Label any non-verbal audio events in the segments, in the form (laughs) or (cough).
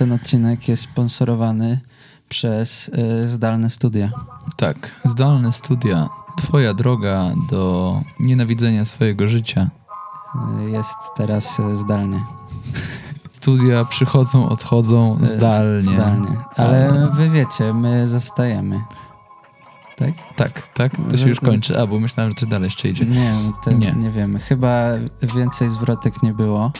ten odcinek jest sponsorowany przez y, zdalne studia. Tak, zdalne studia. Twoja droga do nienawidzenia swojego życia. Y, jest teraz y, zdalnie. (laughs) Studia przychodzą, odchodzą Y, zdalnie. Zdalnie. Ale wy wiecie, my zostajemy. Tak? Tak, tak, to się już kończy. A, bo myślałem, że coś dalej jeszcze idzie. Nie, to Nie. nie. wiemy. Chyba więcej zwrotek nie było.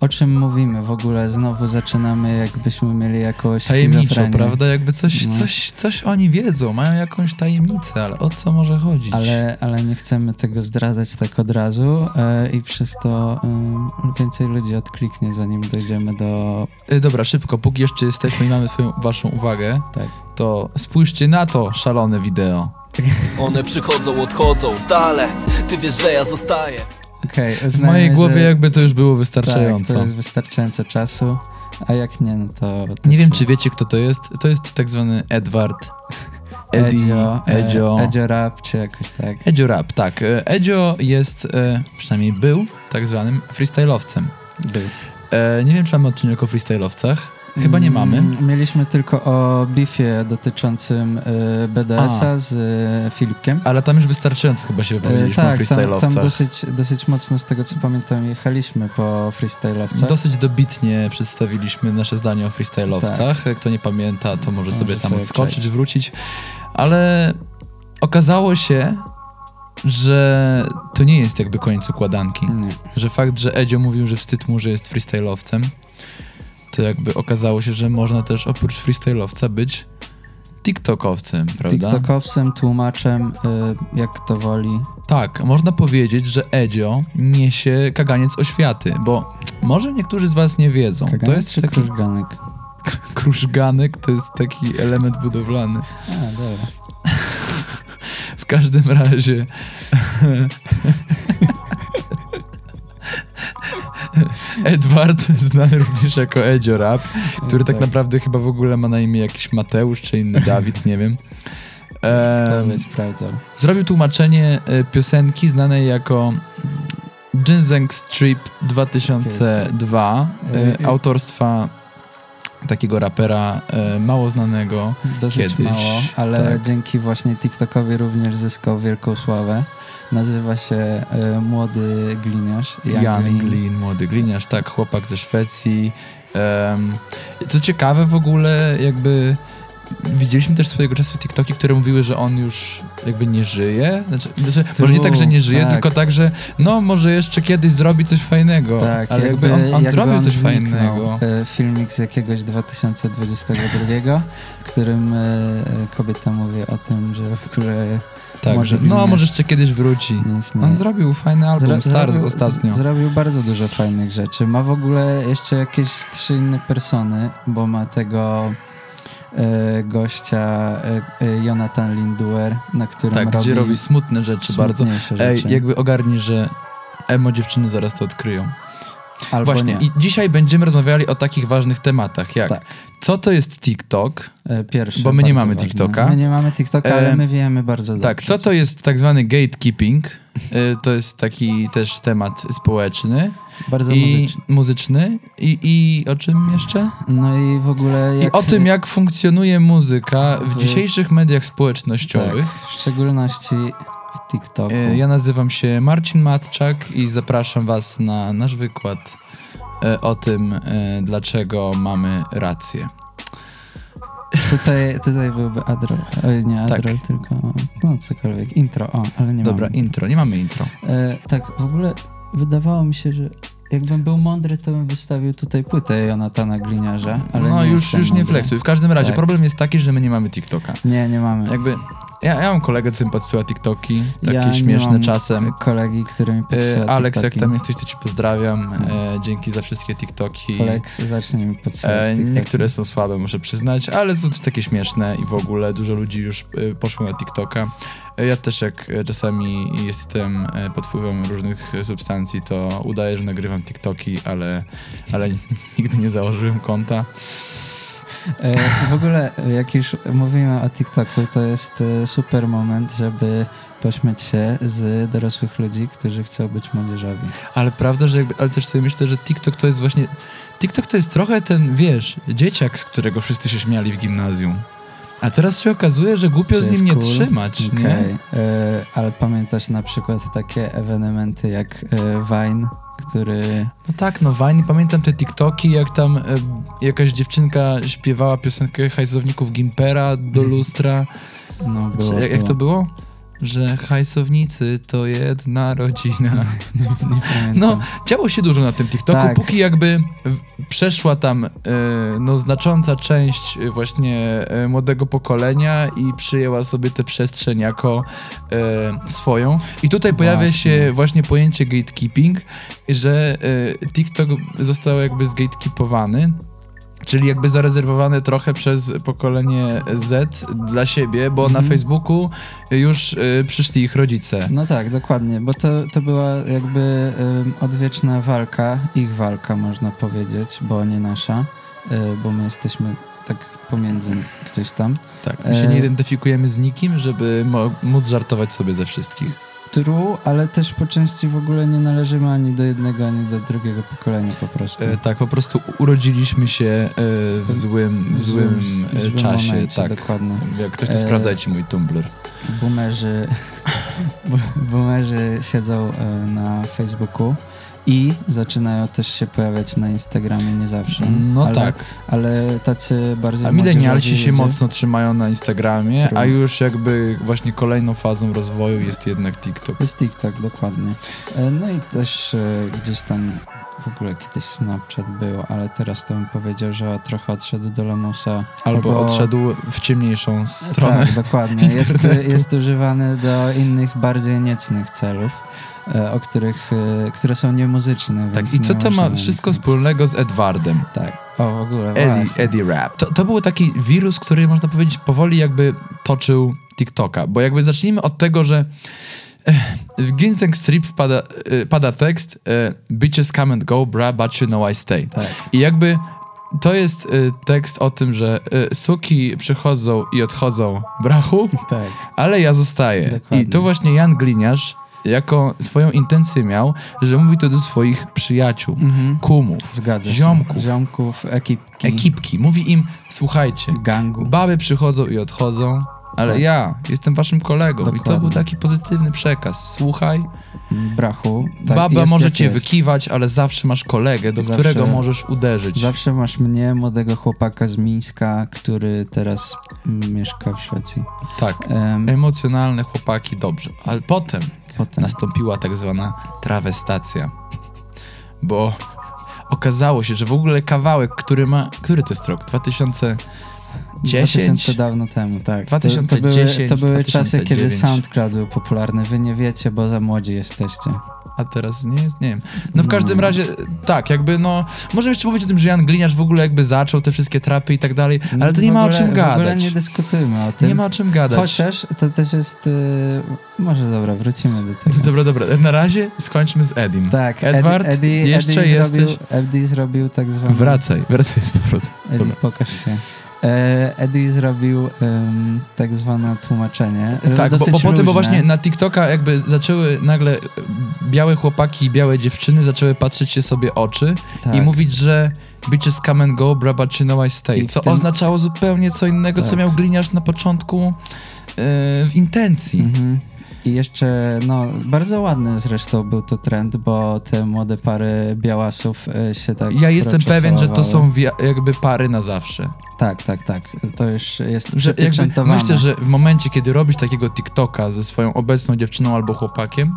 O czym mówimy w ogóle? Znowu zaczynamy, jakbyśmy mieli jakąś Tajemniczo, prawda? Jakby coś, No. coś, coś oni wiedzą, mają jakąś tajemnicę, ale o co może chodzić? Ale, ale nie chcemy tego zdradzać tak od razu e, i przez to e, więcej ludzi odkliknie, zanim dojdziemy do... Y, Dobra, szybko, póki jeszcze jesteśmy i mamy swoją, waszą uwagę, Tak. to spójrzcie na to szalone wideo. One przychodzą, odchodzą stale Ty wiesz, że ja zostaję Okej, W uznajmy, mojej głowie że... jakby to już było Tak, wystarczająco. to jest wystarczająco czasu, a jak nie, no to... to Nie wiem, czy wiecie, kto to jest. To jest tak zwany Edward. Eddie, Edzio, e, Edzio. Edzio Rap, czy jakoś tak. Edzio Rap, tak. E, Edzio jest, e, przynajmniej był, tak zwanym freestyle'owcem. Był. Nie wiem, czy mamy odcinek o freestyle'owcach. Chyba nie mamy. Mm, Mieliśmy tylko o bifie dotyczącym y, BDS-a z y, Filipkiem. Ale tam już wystarczająco chyba się Y, wypowiedzieliśmy o tak, tam, freestyle'owcach. tam dosyć, dosyć mocno, z tego co pamiętam, jechaliśmy po freestyle'owcach. Dosyć dobitnie przedstawiliśmy nasze zdanie o freestyle'owcach. Kto nie pamięta, to może Może sobie tam sobie skoczyć, przejść. wrócić. Ale okazało się, że to nie jest jakby koniec układanki. Nie. Że fakt, że Edzio mówił, że wstyd mu, że jest freestyle'owcem, to jakby okazało się, że można też oprócz freestyle'owca być TikTokowcem, prawda? TikTokowcem, tłumaczem, y, jak to woli. Tak, można powiedzieć, że Edzio niesie kaganiec oświaty, bo może niektórzy z was nie wiedzą. Kaganek to jest czy taki krużganek? (laughs) krużganek, to jest taki element budowlany. A, dobra. (laughs) W każdym razie (laughs) Edward, (laughs) znany również jako Edzio Rap, który tak Tak. naprawdę chyba w ogóle ma na imię jakiś Mateusz czy inny Dawid, nie wiem. Kto by sprawdzał? Zrobił tłumaczenie e, piosenki znanej jako Ginseng Strip 2002 Jest. e, autorstwa takiego rapera e, mało znanego. Dosyć kiedyś, mało, ale tak. dzięki właśnie TikTokowi również zyskał wielką sławę. Nazywa się y, Młody Gliniarz. Jan Glin. Glin, młody gliniarz, tak, chłopak ze Szwecji. Co ciekawe w ogóle, jakby widzieliśmy też swojego czasu TikToki, które mówiły, że on już jakby nie żyje. Znaczy, znaczy może nie tak, że nie żyje, tak. tylko tak, że no może jeszcze kiedyś zrobi coś fajnego. Tak, ale jakby, on, on jakby zrobił on coś zniknął. fajnego. E, Filmik z jakiegoś 2022, w którym e, e, kobieta mówi o tym, że w ogóle Tak, może że, no może jeszcze kiedyś wróci. On zrobił fajny album, Zro- Stars zrobił- ostatnio. Zrobił bardzo dużo fajnych rzeczy. Ma w ogóle jeszcze jakieś trzy inne persony, bo ma tego gościa e, e, Jonathan Linduer, na którym tak, robi gdzie robi smutne rzeczy bardzo. smutniejsze Ej, rzeczy. jakby ogarnij, że emo dziewczyny zaraz to odkryją. Albo Właśnie, nie. i dzisiaj będziemy rozmawiali o takich ważnych tematach, jak Tak. co to jest TikTok, E, Pierwszy, bo my nie mamy ważny. TikToka. My nie mamy TikToka, ale E, my wiemy bardzo dobrze. tak, co to jest tak zwany gatekeeping, to jest taki też temat społeczny Bardzo i muzyczny. muzyczny i, i o czym jeszcze? No i w ogóle I jak... o tym, jak funkcjonuje muzyka w w- dzisiejszych mediach tak, społecznościowych. w szczególności w TikToku. Y, Ja nazywam się Marcin Matczak i zapraszam was na nasz wykład y, o tym, y, dlaczego mamy rację. Tutaj, tutaj byłby Adrol. Oj, nie Tak. Adrol, tylko no cokolwiek. Intro, o, ale nie Dobra, mamy. intro, nie mamy intro. E, tak, w ogóle wydawało mi się, że jakbym był mądry, to bym wystawił tutaj płytę Jonatana Gliniarza, ale no nie już, już nie mądry. flexuj. W każdym razie Tak. problem jest taki, że my nie mamy TikToka. Nie, nie mamy. Jakby, ja, ja mam kolegę, co mi podsyła TikToki, takie ja śmieszne czasem. kolegi, który mi podsyła E, Aleks, jak TikToki. tam jesteś, to ci pozdrawiam. E, dzięki za wszystkie TikToki. Aleks zacznie mi podsyłać E, TikToki. niektóre są słabe, muszę przyznać, ale są też takie śmieszne i w ogóle dużo ludzi już e, poszło na TikToka. E, ja też jak e, czasami jestem pod wpływem różnych substancji, to udaję, że nagrywam TikToki, ale, ale (laughs) nigdy nie założyłem konta. E, W ogóle, jak już mówimy o TikToku, to jest e, super moment, żeby pośmiać się z dorosłych ludzi, którzy chcą być młodzieżowi. Ale prawda, że jakby, ale też sobie myślę, że TikTok to jest właśnie, TikTok to jest trochę ten, wiesz, dzieciak, z którego wszyscy się śmiali w gimnazjum. A teraz się okazuje, że głupio Że z nim nie cool. trzymać, nie? Okej, e, Ale pamiętasz na przykład takie ewenementy jak e, Vine, który... No tak, no Vine, pamiętam te TikToki, jak tam e, jakaś dziewczynka śpiewała piosenkę hajsowników Gimpera do lustra. No, było, Czy, jak, jak to było? Że hajsownicy to jedna rodzina. Nie. No, działo się dużo na tym TikToku, Tak. póki jakby przeszła tam e, no, znacząca część e, właśnie e, młodego pokolenia i przyjęła sobie tę przestrzeń jako swoją. I tutaj pojawia Właśnie. się właśnie pojęcie gatekeeping, że TikTok został jakby zgatekeepowany. Czyli jakby zarezerwowane trochę przez pokolenie Z dla siebie, bo na Mhm. Facebooku już e, przyszli ich rodzice. No tak, dokładnie, bo to, to była jakby ym, odwieczna walka, ich walka można powiedzieć, bo nie nasza, y, bo my jesteśmy tak pomiędzy gdzieś tam. Tak, my się nie identyfikujemy z nikim, żeby móc żartować sobie ze wszystkich. True, ale też po części w ogóle nie należymy ani do jednego, ani do drugiego pokolenia po prostu. E, tak, po prostu urodziliśmy się e, w złym, w złym, w e, złym czasie. momencie, tak. dokładnie. Jak ktoś to E, sprawdzajcie mój Tumblr. Boomerzy, (laughs) boomerzy siedzą e, na Facebooku i zaczynają też się pojawiać na Instagramie, nie zawsze. No ale, tak. Ale tacy bardzo A milenialsi się ludzie- mocno trzymają na Instagramie, True. a już jakby właśnie kolejną fazą rozwoju jest jednak TikTok. Jest TikTok, dokładnie. E, No i też e, gdzieś tam w ogóle kiedyś Snapchat był, ale teraz to bym powiedział, że trochę odszedł do lamusa. Albo odszedł w ciemniejszą stronę. Tak, dokładnie. (laughs) Jest, jest używany do innych, bardziej niecnych celów, e, o których, e, które są niemuzyczne. Tak, i co to ma wszystko wspólnego z Edwardem? Tak, o w ogóle, Eddie. Eddie Rap. To, to był taki wirus, który można powiedzieć powoli jakby toczył TikToka, bo jakby zacznijmy od tego, że w Ginseng Strip wpada, eh, pada tekst eh, Bitches come and go, bra, but you know I stay. Tak, I jakby to jest eh, tekst o tym, że eh, suki przychodzą i odchodzą brachu, tak. ale ja zostaję. Dokładnie. I to właśnie Jan Gliniarz jako swoją intencję miał, że mówi to do swoich przyjaciół, Mhm. kumów, Zgadza się. ziomków, Ziomków, ekipki, ekipki. Mówi im, słuchajcie, gangu. baby przychodzą i odchodzą, ale Tak. ja jestem waszym kolegą. I to Dokładnie. był taki pozytywny przekaz. Słuchaj, brachu. Tak, baba jest może cię jest. wykiwać, ale zawsze masz kolegę, do Zawsze- którego możesz uderzyć. Zawsze masz mnie, młodego chłopaka z Mińska, który teraz mieszka w Szwecji. Tak. Em, Emocjonalne chłopaki, dobrze. Ale potem potem. nastąpiła tak zwana trawestacja. Bo okazało się, że w ogóle kawałek, który ma... Który to jest rok? 2010? 2000 dawno temu, tak. To- 2010, To były, to były czasy, kiedy 2009. SoundCloud był popularny. Wy nie wiecie, bo za młodzi jesteście. A teraz nie jest, nie wiem. No w No. każdym razie, tak, jakby no, możemy jeszcze powiedzieć o tym, że Jan Gliniarz w ogóle jakby zaczął te wszystkie trapy i tak dalej, ale to nie ma o czym W ogóle gadać. nie dyskutujmy o tym. Nie ma o czym gadać. Chociaż to też jest... y, może dobra, wrócimy do tego. Dobra, dobra, na razie skończmy z Edim. Tak, Edward, jeszcze Eddie jesteś? Zrobił, Eddie zrobił tak zwany... Wracaj, wracaj z powrotem. Dobra. pokaż się. E, Eddie zrobił em, tak zwane tłumaczenie. Tak, bo, bo potem, bo właśnie na TikToka jakby zaczęły nagle e, białe chłopaki i białe dziewczyny zaczęły patrzeć się sobie oczy tak. i mówić, że bitches come and go, bra, but you know I stay. Co tym- oznaczało zupełnie co innego, co Tak. miał Gliniarz na początku e, w intencji. Mhm. I jeszcze, no, bardzo ładny zresztą był to trend, bo te młode pary białasów e, się tak Ja jestem pewien, że to są jakby pary na zawsze. Tak, tak, tak. To już jest Że jakby myślę, że w momencie, kiedy robisz takiego TikToka ze swoją obecną dziewczyną albo chłopakiem,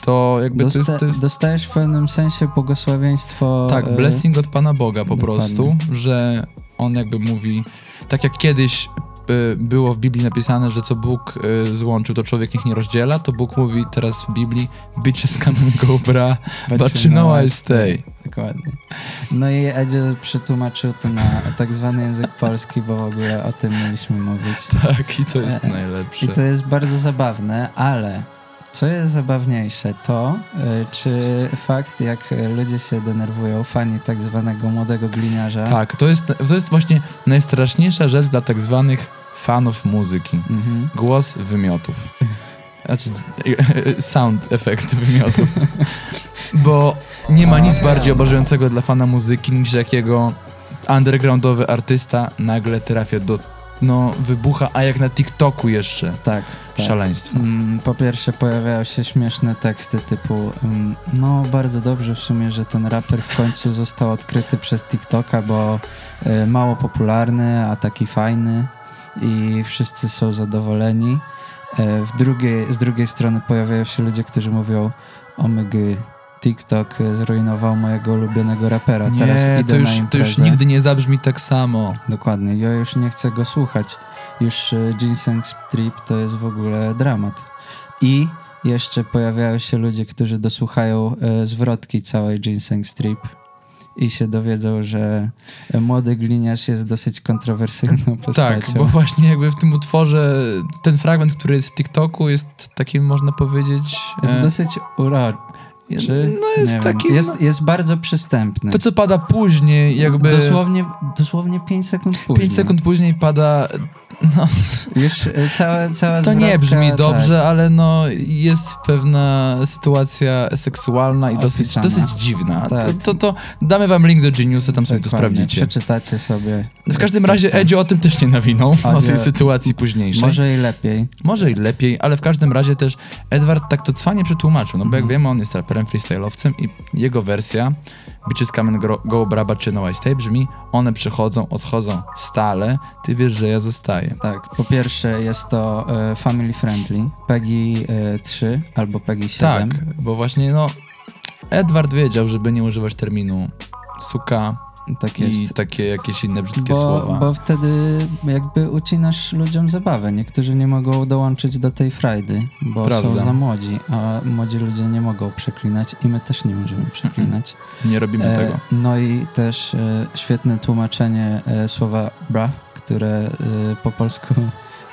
to jakby to jest, Dosta- to jest Dostajesz w pewnym sensie błogosławieństwo... tak, e, blessing od Pana Boga po dokładnie. prostu, że on jakby mówi, tak jak kiedyś y, było w Biblii napisane, że co Bóg y, złączył, to człowiek niech nie rozdziela, to Bóg mówi teraz w Biblii bitches come and go, bra, but you know I stay. Dokładnie. No i Edzie przetłumaczył to na tak zwany język polski, bo w ogóle o tym mieliśmy mówić. Tak, i to jest E, najlepsze. I to jest bardzo zabawne, ale Co jest zabawniejsze, to y, czy fakt, jak ludzie się denerwują, fani tak zwanego młodego gliniarza. Tak, to jest, to jest właśnie najstraszniejsza rzecz dla tak zwanych fanów muzyki. Mhm. Głos wymiotów. Znaczy, (laughs) sound efekt wymiotów. (laughs) Bo nie ma nic bardziej obrażającego dla fana muzyki niż jakiego undergroundowy artysta nagle trafia do, no, wybucha, a jak na TikToku jeszcze. Tak. tak. Szaleństwo. Mm, Po pierwsze pojawiają się śmieszne teksty typu mm, no bardzo dobrze w sumie, że ten raper w końcu został odkryty przez TikToka, bo y, mało popularny, a taki fajny i wszyscy są zadowoleni. E, W drugiej, z drugiej strony pojawiają się ludzie, którzy mówią omygy, TikTok zrujnował mojego ulubionego rapera, teraz Nie, idę to już, na to już nigdy nie zabrzmi tak samo. Dokładnie, ja już nie chcę go słuchać. Już y, Ginseng Strip to jest w ogóle dramat. I jeszcze pojawiają się ludzie, którzy dosłuchają e, zwrotki całej Ginseng Strip i się dowiedzą, że e, młody gliniarz jest dosyć kontrowersyjną postacią. Tak, bo właśnie jakby w tym utworze ten fragment, który jest w TikToku jest takim, można powiedzieć... Jest e, dosyć uroczy. No jest taki... Jest, jest bardzo przystępny. To, co pada później, jakby... Dosłownie, dosłownie 5 sekund później. 5 sekund później pada... No, Już e, cała, cała to nie brzmi tak. dobrze, ale no jest pewna sytuacja seksualna i dosyć, Opisana. dosyć dziwna. Tak. To, to, to damy wam link do Geniusa, tam sobie to Dokładnie. sprawdzicie. Przeczytacie sobie. W każdym razie. Edzio o tym też nie nawinął, o Edzio- tej sytuacji późniejszej. Może i lepiej. Może i lepiej, ale w każdym razie też Edward tak to cwanie przetłumaczył, no bo jak Mhm. wiemy, on jest raperem freestyle'owcem i jego wersja Bitches Come and Go, go Braba czy No brzmi one przychodzą, odchodzą stale, ty wiesz, że ja zostaję. Tak, po pierwsze jest to e, family friendly, PEGI e, 3 albo PEGI 7. Tak, bo właśnie no Edward wiedział, żeby nie używać terminu suka tak i takie jakieś inne brzydkie Bo, słowa. bo wtedy jakby ucinasz ludziom zabawę. Niektórzy nie mogą dołączyć do tej frajdy, bo Prawda. są za młodzi, a młodzi ludzie nie mogą przeklinać i my też nie możemy przeklinać. Nie robimy E, tego. No i też e, świetne tłumaczenie e, słowa bra, które e, po polsku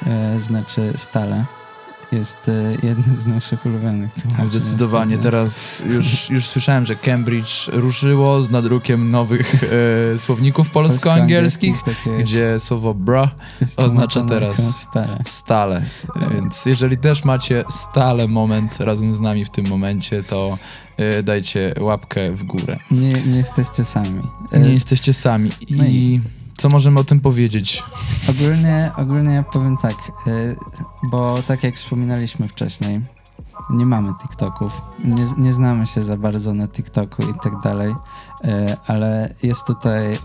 e, znaczy stale. Jest e, jednym z naszych ulubionych tłumaczeń. Zdecydowanie. ostatnio. Teraz już, (laughs) już słyszałem, że Cambridge ruszyło z nadrukiem nowych e, słowników polsko-angielskich, jest. gdzie słowo bra oznacza teraz Stale. stale. Więc jeżeli też macie stale moment razem z nami w tym momencie, to dajcie łapkę w górę. Nie, nie jesteście sami. Nie jesteście sami. no I co możemy o tym powiedzieć? Ogólnie, ogólnie ja powiem tak, y, bo tak jak wspominaliśmy wcześniej, nie mamy TikToków, nie, nie znamy się za bardzo na TikToku i tak dalej, y, ale jest tutaj, y,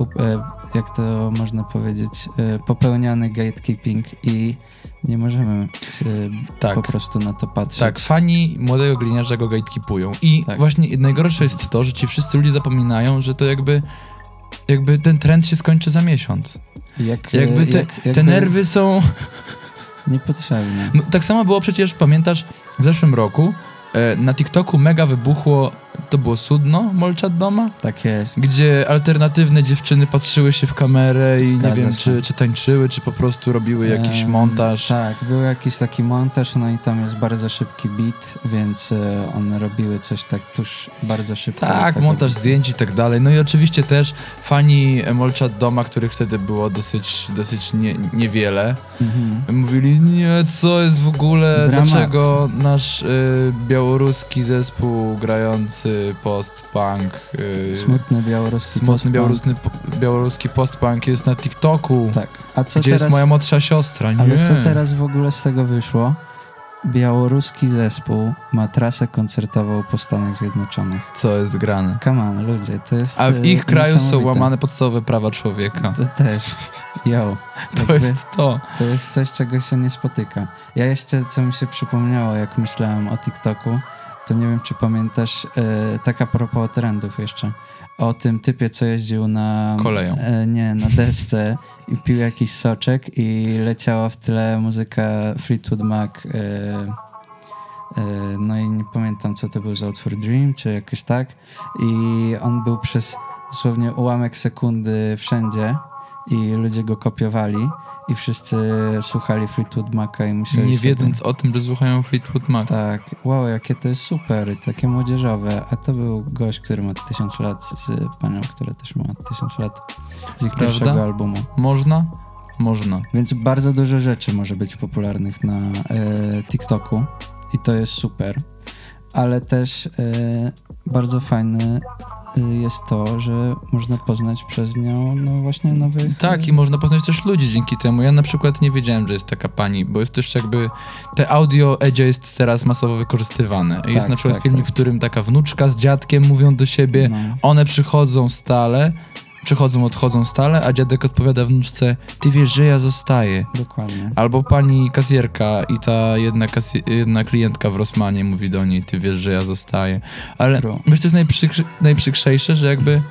jak to można powiedzieć, popełniany gatekeeping i nie możemy Tak. po prostu na to patrzeć. Tak, fani młodego gliniarza go gatekeepują. I Tak. właśnie najgorsze jest to, że ci wszyscy ludzie zapominają, że to jakby jakby ten trend się skończy za miesiąc. Jak, Jakby te, jak- te jakby nerwy są... (laughs) Niepotrzebne. No, tak samo było przecież, pamiętasz, w zeszłym roku e, na TikToku mega wybuchło, to było Sudno, Molczat Doma, Tak jest. gdzie alternatywne dziewczyny patrzyły się w kamerę i nie Zgadza wiem, się. czy, czy tańczyły, czy po prostu robiły jakiś montaż. Tak, był jakiś taki montaż, no i tam jest bardzo szybki beat, więc e, one robiły coś tak tuż bardzo szybko. Tak, montaż zdjęć i tak dalej. No i oczywiście też fani Molczat Doma, których wtedy było dosyć, dosyć nie, niewiele, Mhm. mówili, nie, co jest w ogóle, Dramat. dlaczego nasz y, białoruski zespół grający post-punk, y, Smutny białoruski smutny białoruski, białoruski post-punk jest na TikToku, Tak, a co gdzie teraz, jest moja młodsza siostra, nie. ale co teraz w ogóle z tego wyszło? Białoruski zespół ma trasę koncertową po Stanach Zjednoczonych. Co jest grane? Come on, ludzie, to jest A w e, ich kraju są łamane podstawowe prawa człowieka. To też. Yo. (laughs) To jest to. To jest coś, czego się nie spotyka. Ja jeszcze, co mi się przypomniało, jak myślałem o TikToku, to nie wiem, czy pamiętasz, e, taka propos trendów jeszcze, o tym typie, co jeździł na... Koleją. E, nie, na desce i pił jakiś soczek i leciała w tle muzyka Fleetwood Mac. E, e, no i nie pamiętam, co to był za utwór Dream, czy jakoś tak. I on był przez dosłownie ułamek sekundy wszędzie i ludzie go kopiowali i wszyscy słuchali Fleetwood Maca i myśleli Nie sobie, wiedząc o tym, że słuchają Fleetwood Mac. Tak, wow, jakie to jest super takie młodzieżowe, a to był gość, który ma tysiąc lat z panią, która też ma tysiąc lat z ich Prawda? pierwszego albumu. Można? Można. Więc bardzo dużo rzeczy może być popularnych na e, TikToku i to jest super, ale też e, bardzo fajne e, jest to, że można poznać przez nią no właśnie nowych... Tak, i można poznać też ludzi dzięki temu. Ja na przykład nie wiedziałem, że jest taka pani, bo jest też jakby. Te audio Edzia jest teraz masowo wykorzystywane. Jest Tak, na przykład tak, filmik, tak. w którym taka wnuczka z dziadkiem mówią do siebie, No, one przychodzą stale, przychodzą, odchodzą stale, a dziadek odpowiada wnuczce, ty wiesz, że ja zostaję. dokładnie. Albo pani kasjerka i ta jedna, kasje- jedna klientka w Rosmanie mówi do niej, ty wiesz, że ja zostaję. Ale True. wiesz, co jest najprzykrzy- najprzykrzejsze, że jakby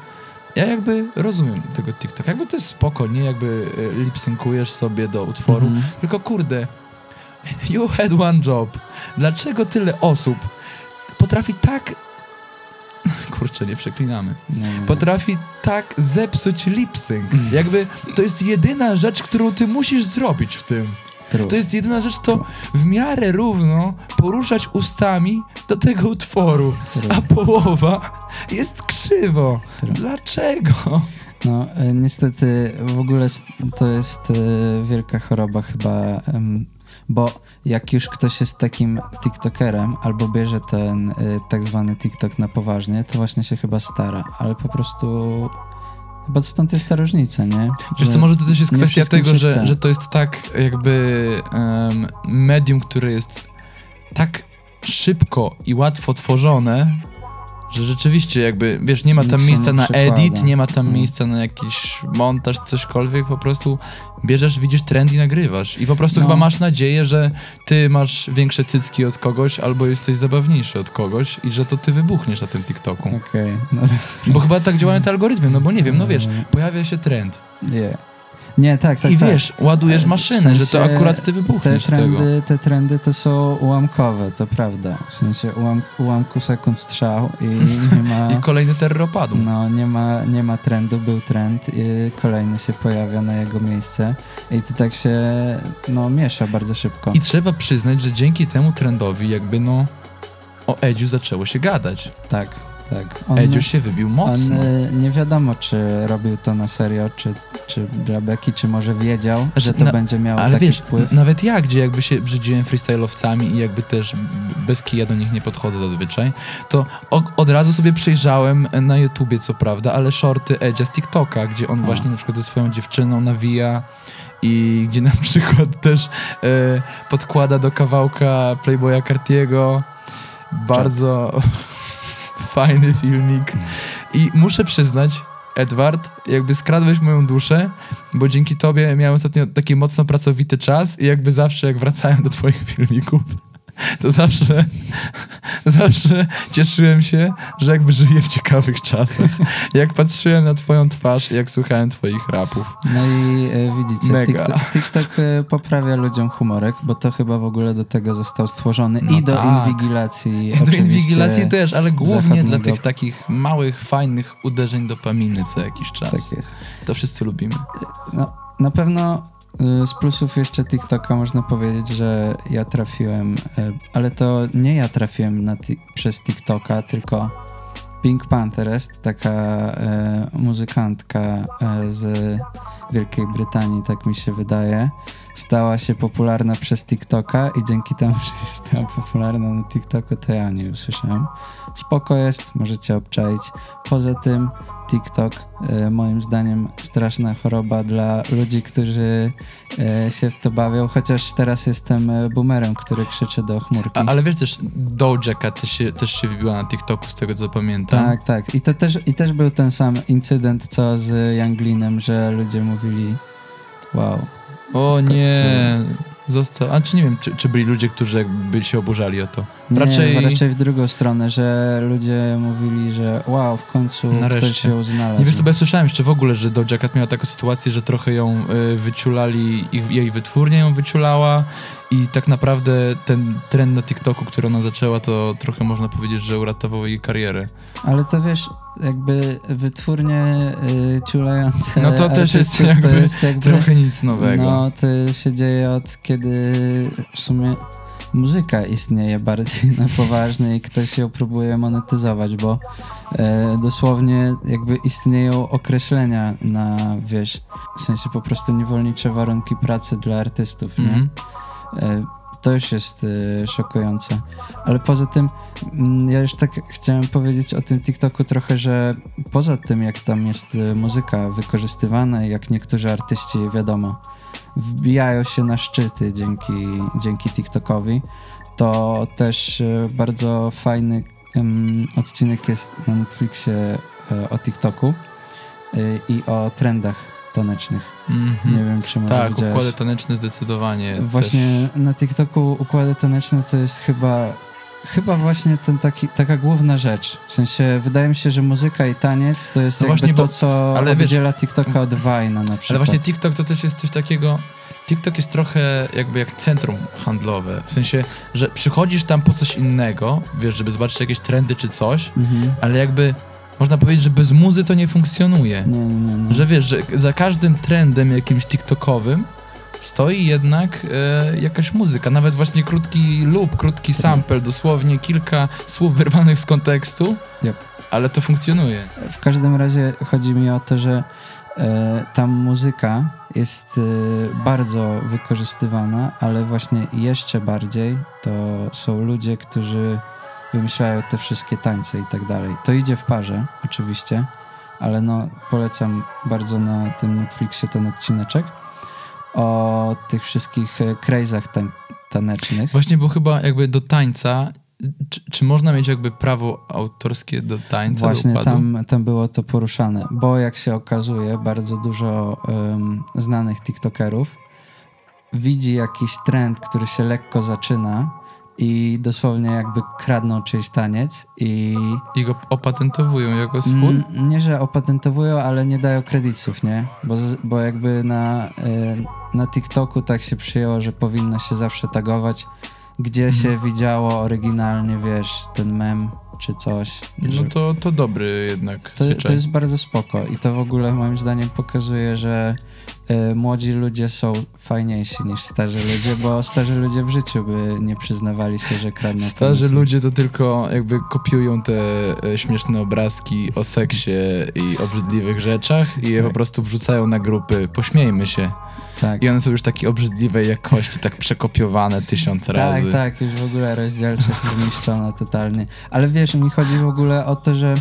ja jakby rozumiem tego TikTok. Jakby to jest spoko, nie? Jakby e, lipsynkujesz sobie do utworu. Mhm. Tylko kurde, you had one job. Dlaczego tyle osób potrafi tak... Kurczę, nie przeklinamy. Nie, nie, nie. Potrafi tak zepsuć lipsync. Mhm. Jakby to jest jedyna rzecz, którą ty musisz zrobić w tym. True. To jest jedyna rzecz, to w miarę równo poruszać ustami do tego utworu, True. a połowa jest krzywo. True. Dlaczego? No, e, niestety w ogóle to jest e, wielka choroba chyba, bo jak już ktoś jest takim TikTokerem albo bierze ten e, tak zwany TikTok na poważnie, to właśnie się chyba stara, ale po prostu chyba stąd jest ta różnica, nie? Wiesz co, może to też jest kwestia tego, że, chce. że to jest tak jakby em, medium, które jest tak szybko i łatwo tworzone, że rzeczywiście jakby, wiesz, nie ma tam miejsca na przykłada. edit, nie ma tam Mm. miejsca na jakiś montaż, cośkolwiek, po prostu bierzesz, widzisz trend i nagrywasz. I po prostu No. chyba masz nadzieję, że ty masz większe cycki od kogoś, albo jesteś zabawniejszy od kogoś i że to ty wybuchniesz na tym TikToku. Okej, no Bo chyba tak działają te algorytmy, no bo nie wiem, no wiesz, Mm. pojawia się trend. nie. Nie, tak, tak, I tak. wiesz, ładujesz W maszynę, że to sensie akurat ty te wybuchniesz tego. trendy, te trendy to są ułamkowe, to prawda. W sensie ułam, ułamku sekund strzał i (laughs) nie ma... I kolejny terror opadł. No, nie ma, nie ma trendu, był trend, i kolejny się pojawia na jego miejsce i to tak się, no, miesza bardzo szybko. I trzeba przyznać, że dzięki temu trendowi jakby no o Edziu zaczęło się gadać. Tak, tak. On, Edziu się wybił on mocno. y, nie wiadomo, czy robił to na serio, czy, czy dla beki, czy może wiedział, Znaczy, że to na- będzie miało Ale taki wiesz, wpływ. nawet ja, gdzie jakby się brzydziłem freestyle'owcami i jakby też bez kija do nich nie podchodzę zazwyczaj, to od razu sobie przejrzałem na YouTubie, co prawda, ale shorty Edzia z TikToka, gdzie on A. właśnie na przykład ze swoją dziewczyną nawija i gdzie na (laughs) przykład też e, podkłada do kawałka Playboya Cartiego bardzo (laughs) fajny filmik. I muszę przyznać, Edward, jakby skradłeś moją duszę, bo dzięki tobie miałem ostatnio taki mocno pracowity czas i jakby zawsze jak wracałem do twoich filmików, (laughs) to zawsze, (laughs) zawsze cieszyłem się, że jakby żyję w ciekawych czasach. Jak patrzyłem na twoją twarz jak słuchałem twoich rapów. No i e, widzicie, Mega. TikTok, TikTok e, poprawia ludziom humorek, bo to chyba w ogóle do tego został stworzony No i do tak. inwigilacji do inwigilacji też, ale głównie dla tych takich małych, fajnych uderzeń dopaminy co jakiś czas. Tak jest. To wszyscy lubimy. No, na pewno z plusów jeszcze TikToka można powiedzieć, że ja trafiłem, y, ale to nie ja trafiłem na przez TikToka, tylko Pink Panther jest taka e, muzykantka e, z Wielkiej Brytanii, tak mi się wydaje. Stała się popularna przez TikToka i dzięki temu, (laughs) że się stała popularna na TikToku, to ja o niej usłyszałem. Spoko jest, możecie obczaić. Poza tym TikTok, e, moim zdaniem, straszna choroba dla ludzi, którzy e, się w to bawią, chociaż teraz jestem e, boomerem, który krzyczy do chmurki. A, ale wiesz też, Doja Cat też się, też się wybiła na TikToku, z tego co pamiętam. Tak, tak. I to też, i też był ten sam incydent, co z Younglinem, że ludzie mówili wow. O nie, został. A czy nie wiem, czy, czy byli ludzie, którzy jakby się oburzali o to. Nie, Raczej- raczej w drugą stronę, że ludzie mówili, że wow, w końcu Nareszcie. ktoś ją znalazł. Nie wiesz, to bo ja słyszałem jeszcze w ogóle, że Doja Cat miała taką sytuację, że trochę ją y, wyciulali, ich, jej wytwórnia ją wyciulała i tak naprawdę ten trend na TikToku, który ona zaczęła, to trochę można powiedzieć, że uratował jej karierę. Ale to wiesz, jakby wytwórnie y, ciulające No to też jest artystów, to jakby jest jakby Trochę nic nowego. No, to się dzieje od kiedy w sumie muzyka istnieje bardziej na poważnie i ktoś ją próbuje monetyzować, bo e, dosłownie jakby istnieją określenia na, wiesz, w sensie po prostu niewolnicze warunki pracy dla artystów, nie? Mhm. E, To już jest e, szokujące. Ale poza tym, mm, ja już tak chciałem powiedzieć o tym TikToku trochę, że poza tym, jak tam jest e, muzyka wykorzystywana jak niektórzy artyści, wiadomo, wbijają się na szczyty dzięki, dzięki TikTokowi, to też e, bardzo fajny odcinek jest na Netflixie e, o TikToku e, i o trendach tanecznych. Mhm. Nie wiem, czy może Tak, widziałeś. układy taneczne zdecydowanie. Właśnie Też... na TikToku układy taneczne to jest chyba chyba właśnie ten taki, taka główna rzecz. W sensie wydaje mi się, że muzyka i taniec to jest No właśnie, to, co ale wiesz- oddziela TikToka od Vine'a na przykład. Ale właśnie TikTok to też jest coś takiego. TikTok jest trochę jakby jak centrum handlowe. W sensie, że przychodzisz tam po coś innego, wiesz, żeby zobaczyć jakieś trendy czy coś, Mhm. ale jakby można powiedzieć, że bez muzy to nie funkcjonuje. Nie, nie, nie. Że wiesz, że za każdym trendem jakimś TikTokowym stoi jednak e, jakaś muzyka, nawet właśnie krótki loop, krótki sample, dosłownie kilka słów wyrwanych z kontekstu, Yep. ale to funkcjonuje. W każdym razie chodzi mi o to, że e, ta muzyka jest e, bardzo wykorzystywana, ale właśnie jeszcze bardziej to są ludzie, którzy wymyślają te wszystkie tańce i tak dalej. To idzie w parze, oczywiście, ale no polecam bardzo na tym Netflixie ten odcineczek o tych wszystkich e, crazach tań- tanecznych. Właśnie, bo chyba jakby do tańca, czy, czy można mieć jakby prawo autorskie do tańca, Właśnie do tam, tam było to poruszane, bo jak się okazuje, bardzo dużo em, znanych TikTokerów widzi jakiś trend, który się lekko zaczyna i dosłownie jakby kradną czyjś taniec i I go opatentowują jako swój? mm, nie, że opatentowują, ale nie dają kredytów, nie? Bo, bo jakby na, e, na TikToku tak się przyjęło, że powinno się zawsze tagować, gdzie Mhm. się widziało oryginalnie, wiesz, ten mem czy coś. No to, to dobry jednak to, zwyczaj. to jest bardzo spoko i to w ogóle moim zdaniem pokazuje, że e, młodzi ludzie są fajniejsi niż starzy ludzie, bo starzy ludzie w życiu by nie przyznawali się, że kradną Starzy ludzie to tylko jakby kopiują te e, śmieszne obrazki o seksie i obrzydliwych rzeczach i je Tak. po prostu wrzucają na grupy. Pośmiejmy się. Tak. I one są już takiej obrzydliwej jakości, tak przekopiowane tysiąc Tak, razy. tak, już w ogóle rozdzielczość zniszczona totalnie. Ale wiesz, mi chodzi w ogóle o to, że,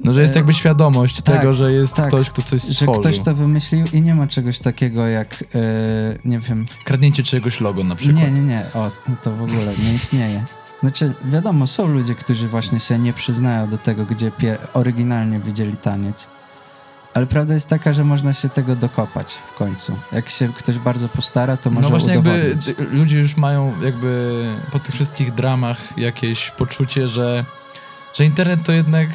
No, że jest E, jakby świadomość tak, tego, że jest tak. ktoś, kto coś że stworzył. ktoś to wymyślił i nie ma czegoś takiego jak, e, nie wiem, Kradnięcie czegoś logo na przykład. Nie, nie, nie. O, to w ogóle nie istnieje. Znaczy, wiadomo, są ludzie, którzy właśnie się nie przyznają do tego, gdzie oryginalnie widzieli taniec. Ale prawda jest taka, że można się tego dokopać w końcu. Jak się ktoś bardzo postara, to może no właśnie jakby udowodnić. d- ludzie już mają jakby po tych wszystkich dramach jakieś poczucie, że, że internet to jednak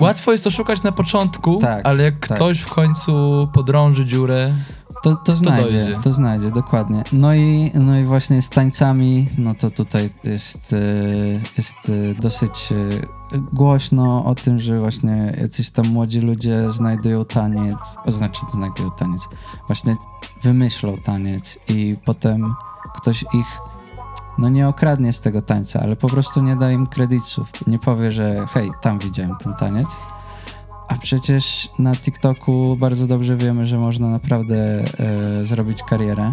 łatwo jest to szukać na początku, Tak, ale jak tak. ktoś w końcu podrąży dziurę, To, to znajdzie, dojdzie. to znajdzie, dokładnie. No i, no i właśnie z tańcami, no to tutaj jest, e, jest e, dosyć e, głośno o tym, że właśnie jacyś tam młodzi ludzie znajdują taniec, o, znaczy znajdują taniec, właśnie wymyślą taniec i potem ktoś ich no nie okradnie z tego tańca, ale po prostu nie da im kredytów. Nie powie, że hej, tam widziałem ten taniec. A przecież na TikToku bardzo dobrze wiemy, że można naprawdę e, zrobić karierę.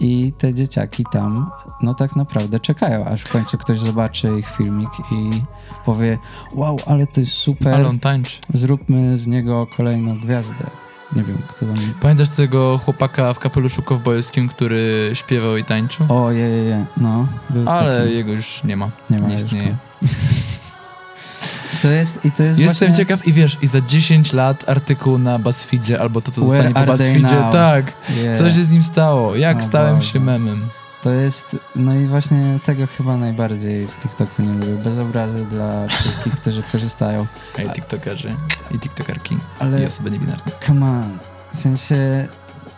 I te dzieciaki tam, no tak naprawdę czekają, aż w końcu ktoś zobaczy ich filmik i powie: Wow, ale to jest super, ale on tańczy. zróbmy z niego kolejną gwiazdę. Nie wiem, kto tam. Pamiętasz tego chłopaka w kapeluszu kowbojskim, który śpiewał i tańczył? O, je, je, je. no. Ale taki. jego już nie ma. Nie ma nie istnieje. (laughs) To jest, i to jest Jestem właśnie... ciekaw i wiesz, i za 10 lat artykuł na BuzzFeedzie albo to, co Where zostanie po BuzzFeedzie, tak, Yeah. co się z nim stało, jak O stałem Boże. się memem. To jest, no i właśnie tego chyba najbardziej w TikToku nie lubię. Bez obrazy dla wszystkich, którzy korzystają. (laughs) Ej, tiktokerzy i tiktokerki Ale i osoby niebinarne. come on, w sensie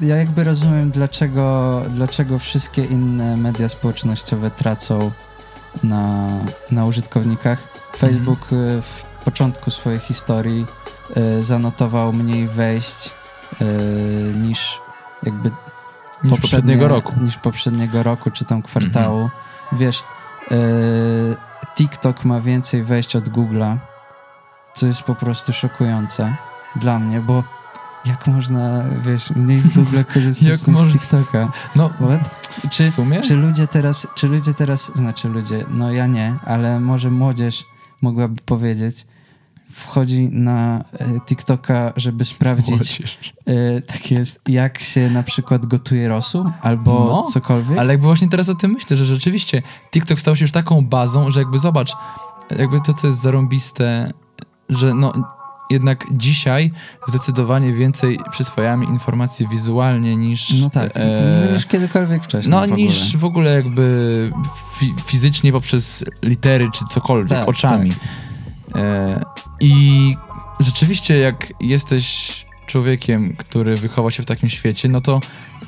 ja jakby rozumiem, dlaczego, dlaczego wszystkie inne media społecznościowe tracą na, na użytkownikach. Facebook y, w początku swojej historii y, zanotował mniej wejść y, niż jakby Niż poprzedniego roku. Niż poprzedniego roku, czy tam kwartału. Wiesz, e, TikTok ma więcej wejść od Google'a, co jest po prostu szokujące dla mnie, bo jak można, wiesz, mniej z Google'a (laughs) korzystać Jak niż z TikToka? No, What? Czy, w sumie? czy ludzie teraz, czy ludzie teraz, znaczy ludzie, no ja nie, ale może młodzież mogłaby powiedzieć, wchodzi na e, TikToka, żeby sprawdzić, e, tak jest, jak się na przykład gotuje rosół albo No, cokolwiek. Ale jakby właśnie teraz o tym myślę, że rzeczywiście TikTok stał się już taką bazą, że jakby zobacz, jakby to, co jest zarąbiste, że no jednak dzisiaj zdecydowanie więcej przyswajamy informacji wizualnie niż... No tak, e, niż kiedykolwiek wcześniej. no w niż w ogóle jakby fi fizycznie poprzez litery czy cokolwiek, Tak, oczami. E, I rzeczywiście jak jesteś człowiekiem, który wychował się w takim świecie, no to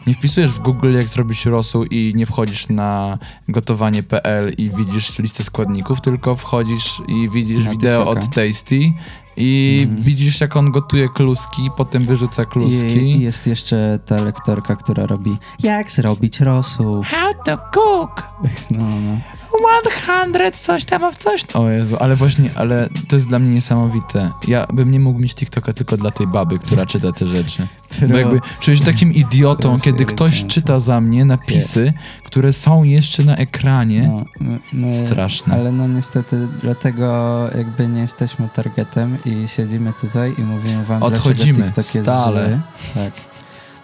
nie wpisujesz w Google jak zrobić rosół i nie wchodzisz na gotowanie.pl i widzisz listę składników, tylko wchodzisz i widzisz Na wideo TikToka. od Tasty i Mhm. widzisz jak on gotuje kluski, potem wyrzuca kluski. I, jest jeszcze ta lektorka, która robi jak zrobić rosół. How to cook? (laughs) No, no. 100 coś tam, a w coś. O Jezu, ale właśnie, ale to jest dla mnie niesamowite. Ja bym nie mógł mieć TikToka tylko dla tej baby, która czyta te rzeczy. Bo jakby czuję się takim idiotą, kiedy ktoś czyta za mnie napisy, które są jeszcze na ekranie. No, my, my, Straszne. Ale no niestety dlatego jakby nie jesteśmy targetem i siedzimy tutaj i mówimy wam, Odchodzimy dlaczego TikTok jest stale. zły. Tak.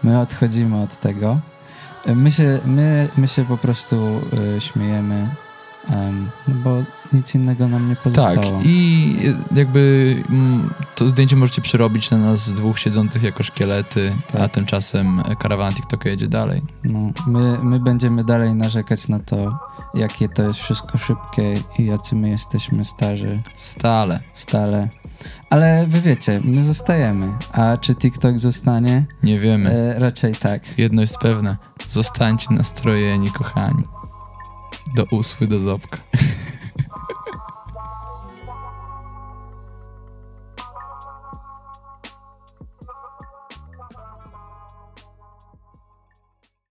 My odchodzimy od tego. My się, my, my się po prostu y, śmiejemy, em, no bo nic innego nam nie Tak, pozostało. i jakby mm, to zdjęcie możecie przerobić na nas dwóch siedzących jako szkielety, a Tak. tymczasem karawana TikToka jedzie dalej. No, my, my będziemy dalej narzekać na to, jakie to jest wszystko szybkie i jacy my jesteśmy starzy. Stale. stale. Ale wy wiecie, my zostajemy. A czy TikTok zostanie? Nie wiemy. E, raczej tak. Jedno jest pewne. Zostańcie nastrojeni, kochani. Do usły, do zobka.